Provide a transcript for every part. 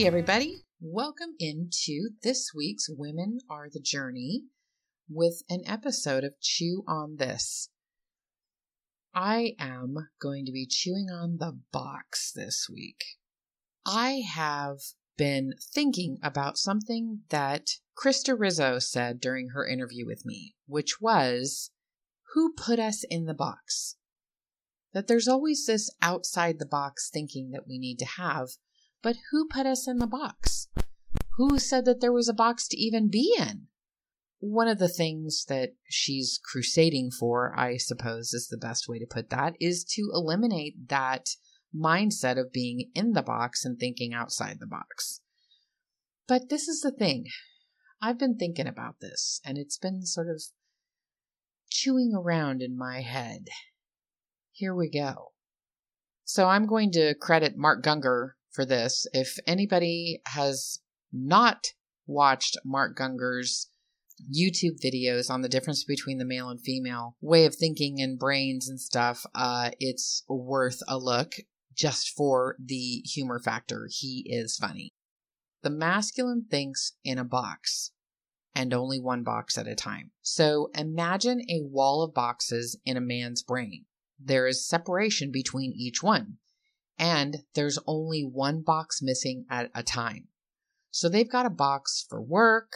Howdy, everybody. Welcome into this week's Women Are the Journey with an episode of Chew on This. I am going to be chewing on the box this week. I have been thinking about something that Krista Rizzo said during her interview with me, which was Who put us in the box? That there's always this outside the box thinking that we need to have, but who put us in the box? Who said that there was a box to even be in? One of the things that she's crusading for, I suppose is the best way to put that, is to eliminate that mindset of being in the box and thinking outside the box. But this is the thing. I've been thinking about this, and it's been sort of chewing around in my head. Here we go. So I'm going to credit Mark Gungor for this. If anybody has not watched Mark Gungor's YouTube videos on the difference between the male and female way of thinking and brains and stuff, uh, it's worth a look just for the humor factor. He is funny. The masculine thinks in a box and only one box at a time. So imagine a wall of boxes in a man's brain. There is separation between each one, and there's only one box missing at a time. So they've got a box for work,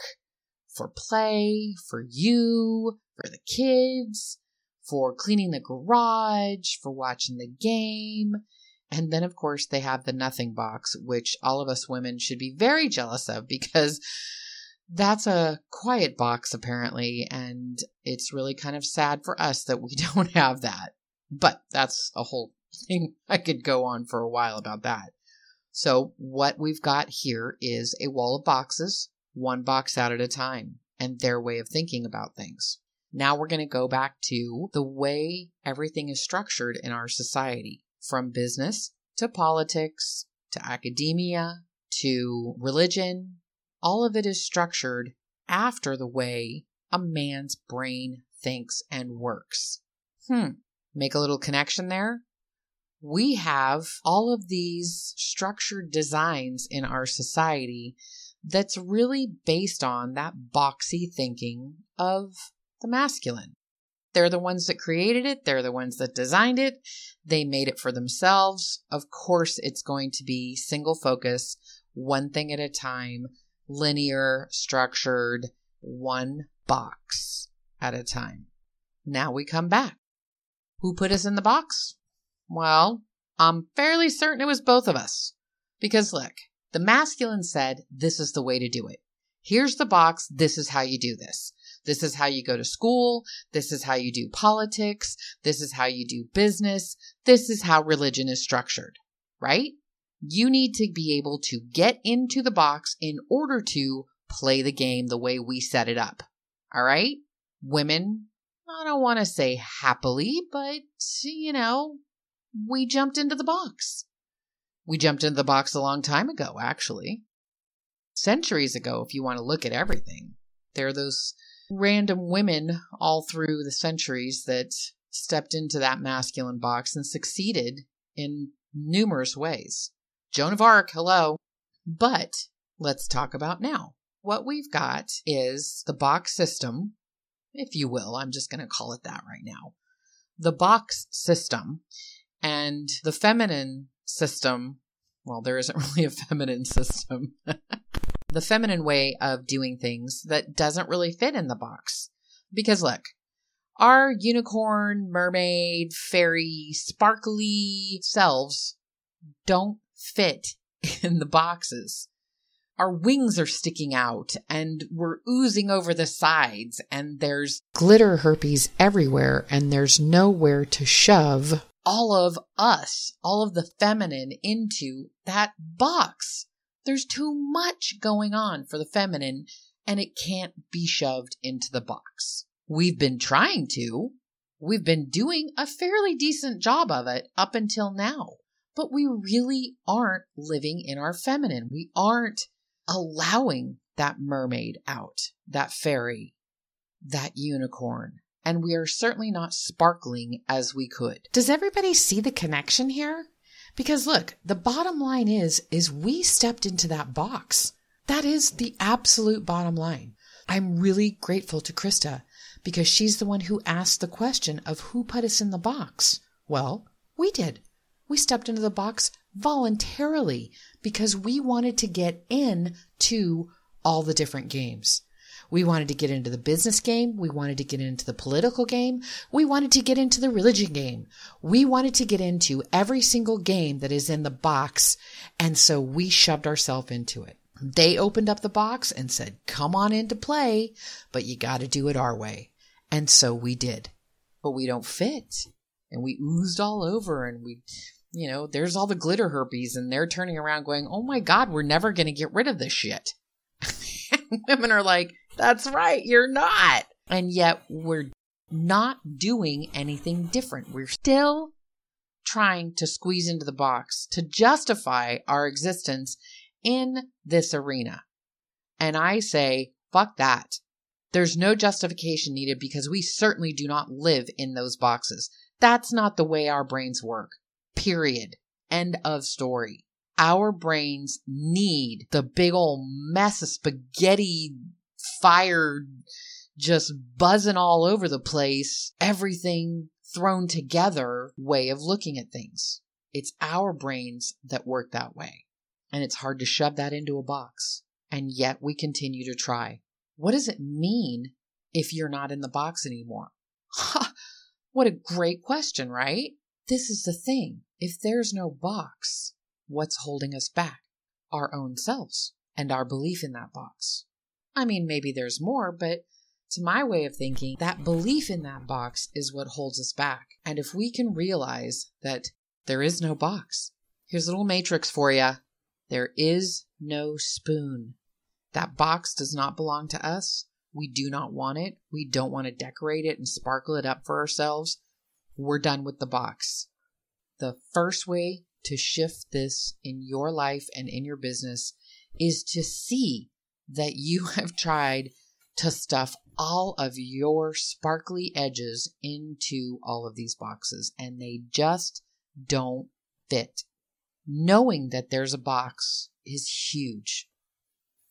for play, for you, for the kids, for cleaning the garage, for watching the game. And then, of course, they have the nothing box, which all of us women should be very jealous of because that's a quiet box, apparently. And it's really kind of sad for us that we don't have that. But that's a whole thing. I could go on for a while about that. So, what we've got here is a wall of boxes, one box out at a time, and their way of thinking about things. Now we're going to go back to the way everything is structured in our society from business to politics to academia to religion. All of it is structured after the way a man's brain thinks and works. Hmm. Make a little connection there? We have all of these structured designs in our society that's really based on that boxy thinking of the masculine. They're the ones that created it, they're the ones that designed it, they made it for themselves. Of course, it's going to be single focus, one thing at a time, linear, structured, one box at a time. Now we come back. Who put us in the box? Well, I'm fairly certain it was both of us. Because look, the masculine said, This is the way to do it. Here's the box. This is how you do this. This is how you go to school. This is how you do politics. This is how you do business. This is how religion is structured, right? You need to be able to get into the box in order to play the game the way we set it up. All right? Women, I don't want to say happily, but you know, we jumped into the box. We jumped into the box a long time ago, actually. Centuries ago, if you want to look at everything. There are those random women all through the centuries that stepped into that masculine box and succeeded in numerous ways. Joan of Arc, hello. But let's talk about now. What we've got is the box system, if you will. I'm just going to call it that right now. The box system and the feminine system, well, there isn't really a feminine system. the feminine way of doing things that doesn't really fit in the box. Because look, our unicorn, mermaid, fairy, sparkly selves don't fit in the boxes. Our wings are sticking out and we're oozing over the sides, and there's glitter herpes everywhere, and there's nowhere to shove all of us, all of the feminine into that box. There's too much going on for the feminine and it can't be shoved into the box. We've been trying to. We've been doing a fairly decent job of it up until now, but we really aren't living in our feminine. We aren't allowing that mermaid out, that fairy, that unicorn, and we are certainly not sparkling as we could. Does everybody see the connection here? Because look, the bottom line is, is we stepped into that box. That is the absolute bottom line. I'm really grateful to Krista because she's the one who asked the question of who put us in the box. Well, we did. We stepped into the box voluntarily because we wanted to get in to all the different games. We wanted to get into the business game. We wanted to get into the political game. We wanted to get into the religion game. We wanted to get into every single game that is in the box. And so we shoved ourselves into it. They opened up the box and said, come on in to play, but you got to do it our way. And so we did. But we don't fit. And we oozed all over and we, you know, there's all the glitter herpes and they're turning around going, oh my God, we're never going to get rid of this shit. women are like, that's right, you're not. And yet we're not doing anything different. We're still trying to squeeze into the box to justify our existence in this arena. And I say, fuck that. There's no justification needed because we certainly do not live in those boxes. That's not the way our brains work. Period. End of story. Our brains need the big old mess of spaghetti fire just buzzing all over the place, everything thrown together way of looking at things. It's our brains that work that way and it's hard to shove that into a box. And yet we continue to try. What does it mean if you're not in the box anymore? Ha! What a great question, right? This is the thing. If there's no box, what's holding us back? Our own selves and our belief in that box. I mean, maybe there's more, but to my way of thinking, that belief in that box is what holds us back. And if we can realize that there is no box, here's a little matrix for you. There is no spoon. That box does not belong to us. We do not want it. We don't want to decorate it and sparkle it up for ourselves. We're done with the box. The first way to shift this in your life and in your business is to see that you have tried to stuff all of your sparkly edges into all of these boxes and they just don't fit knowing that there's a box is huge.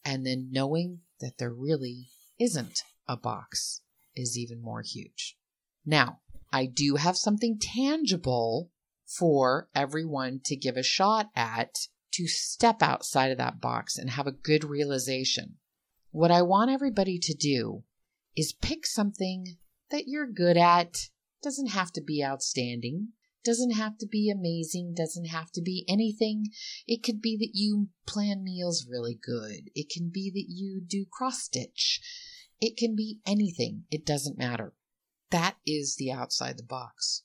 And then knowing that there really isn't a box is even more huge. Now, I do have something tangible for everyone to give a shot at to step outside of that box and have a good realization. What I want everybody to do is pick something that you're good at. Doesn't have to be outstanding. Doesn't have to be amazing, doesn't have to be anything. It could be that you plan meals really good. It can be that you do cross stitch. It can be anything. It doesn't matter. That is the outside the box.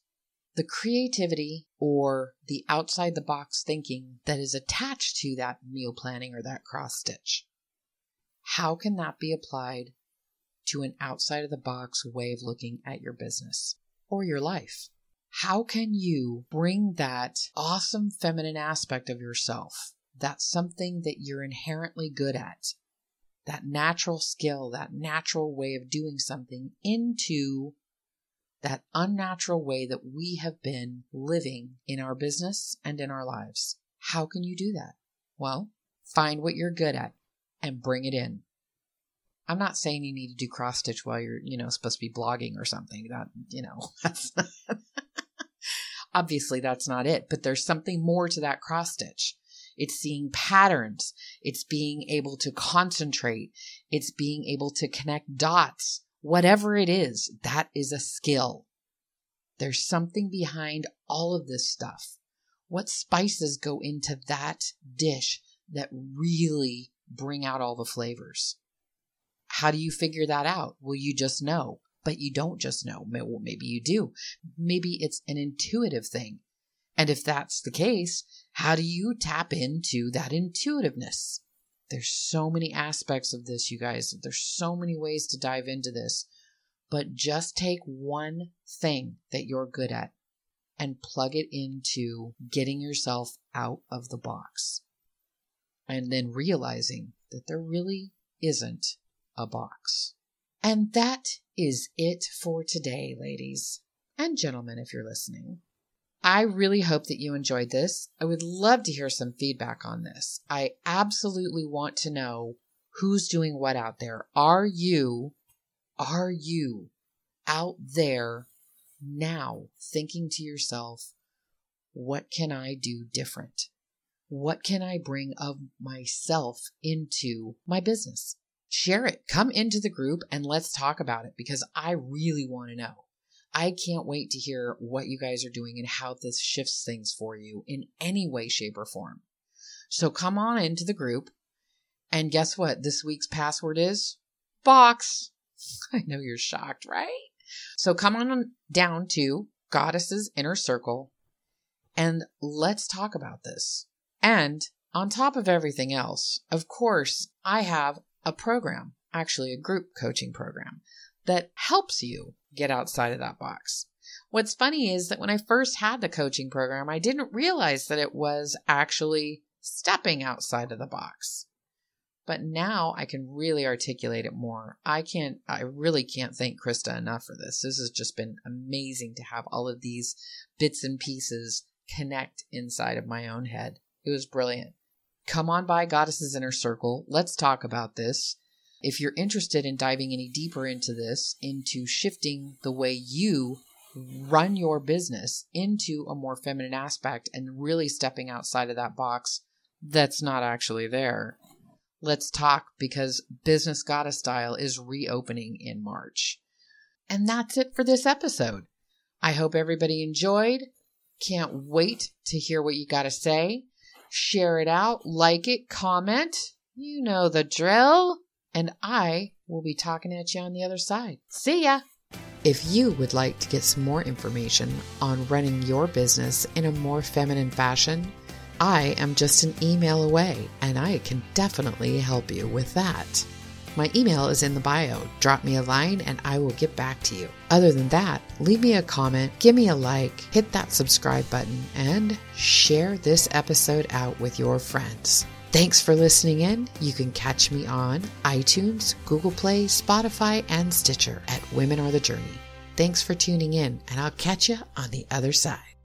The creativity or the outside the box thinking that is attached to that meal planning or that cross stitch. How can that be applied to an outside of the box way of looking at your business or your life? How can you bring that awesome feminine aspect of yourself, that something that you're inherently good at, that natural skill, that natural way of doing something into that unnatural way that we have been living in our business and in our lives? How can you do that? Well, find what you're good at and bring it in. I'm not saying you need to do cross stitch while you're, you know, supposed to be blogging or something. That, you know, Obviously, that's not it, but there's something more to that cross stitch. It's seeing patterns. It's being able to concentrate. It's being able to connect dots. Whatever it is, that is a skill. There's something behind all of this stuff. What spices go into that dish that really bring out all the flavors? How do you figure that out? Well, you just know but you don't just know. Well, maybe you do. Maybe it's an intuitive thing. And if that's the case, how do you tap into that intuitiveness? There's so many aspects of this, you guys. There's so many ways to dive into this. But just take one thing that you're good at and plug it into getting yourself out of the box. And then realizing that there really isn't a box. And that is it for today, ladies and gentlemen, if you're listening. I really hope that you enjoyed this. I would love to hear some feedback on this. I absolutely want to know who's doing what out there. Are you, are you out there now thinking to yourself, what can I do different? What can I bring of myself into my business? Share it. Come into the group and let's talk about it because I really want to know. I can't wait to hear what you guys are doing and how this shifts things for you in any way, shape, or form. So come on into the group. And guess what? This week's password is box. I know you're shocked, right? So come on down to Goddess's Inner Circle and let's talk about this. And on top of everything else, of course, I have a program, actually a group coaching program that helps you get outside of that box. What's funny is that when I first had the coaching program, I didn't realize that it was actually stepping outside of the box. But now I can really articulate it more. I can't, I really can't thank Krista enough for this. This has just been amazing to have all of these bits and pieces connect inside of my own head. It was brilliant. Come on by Goddess's Inner Circle. Let's talk about this. If you're interested in diving any deeper into this, into shifting the way you run your business into a more feminine aspect and really stepping outside of that box that's not actually there. Let's talk because Business Goddess Style is reopening in March. And that's it for this episode. I hope everybody enjoyed. Can't wait to hear what you got to say. Share it out, like it, comment. You know the drill and I will be talking at you on the other side. See ya! If you would like to get some more information on running your business in a more feminine fashion, I am just an email away and I can definitely help you with that. My email is in the bio. Drop me a line and I will get back to you. Other than that, leave me a comment, give me a like, hit that subscribe button, and share this episode out with your friends. Thanks for listening in. You can catch me on iTunes, Google Play, Spotify, and Stitcher at Women Are the Journey. Thanks for tuning in, and I'll catch you on the other side.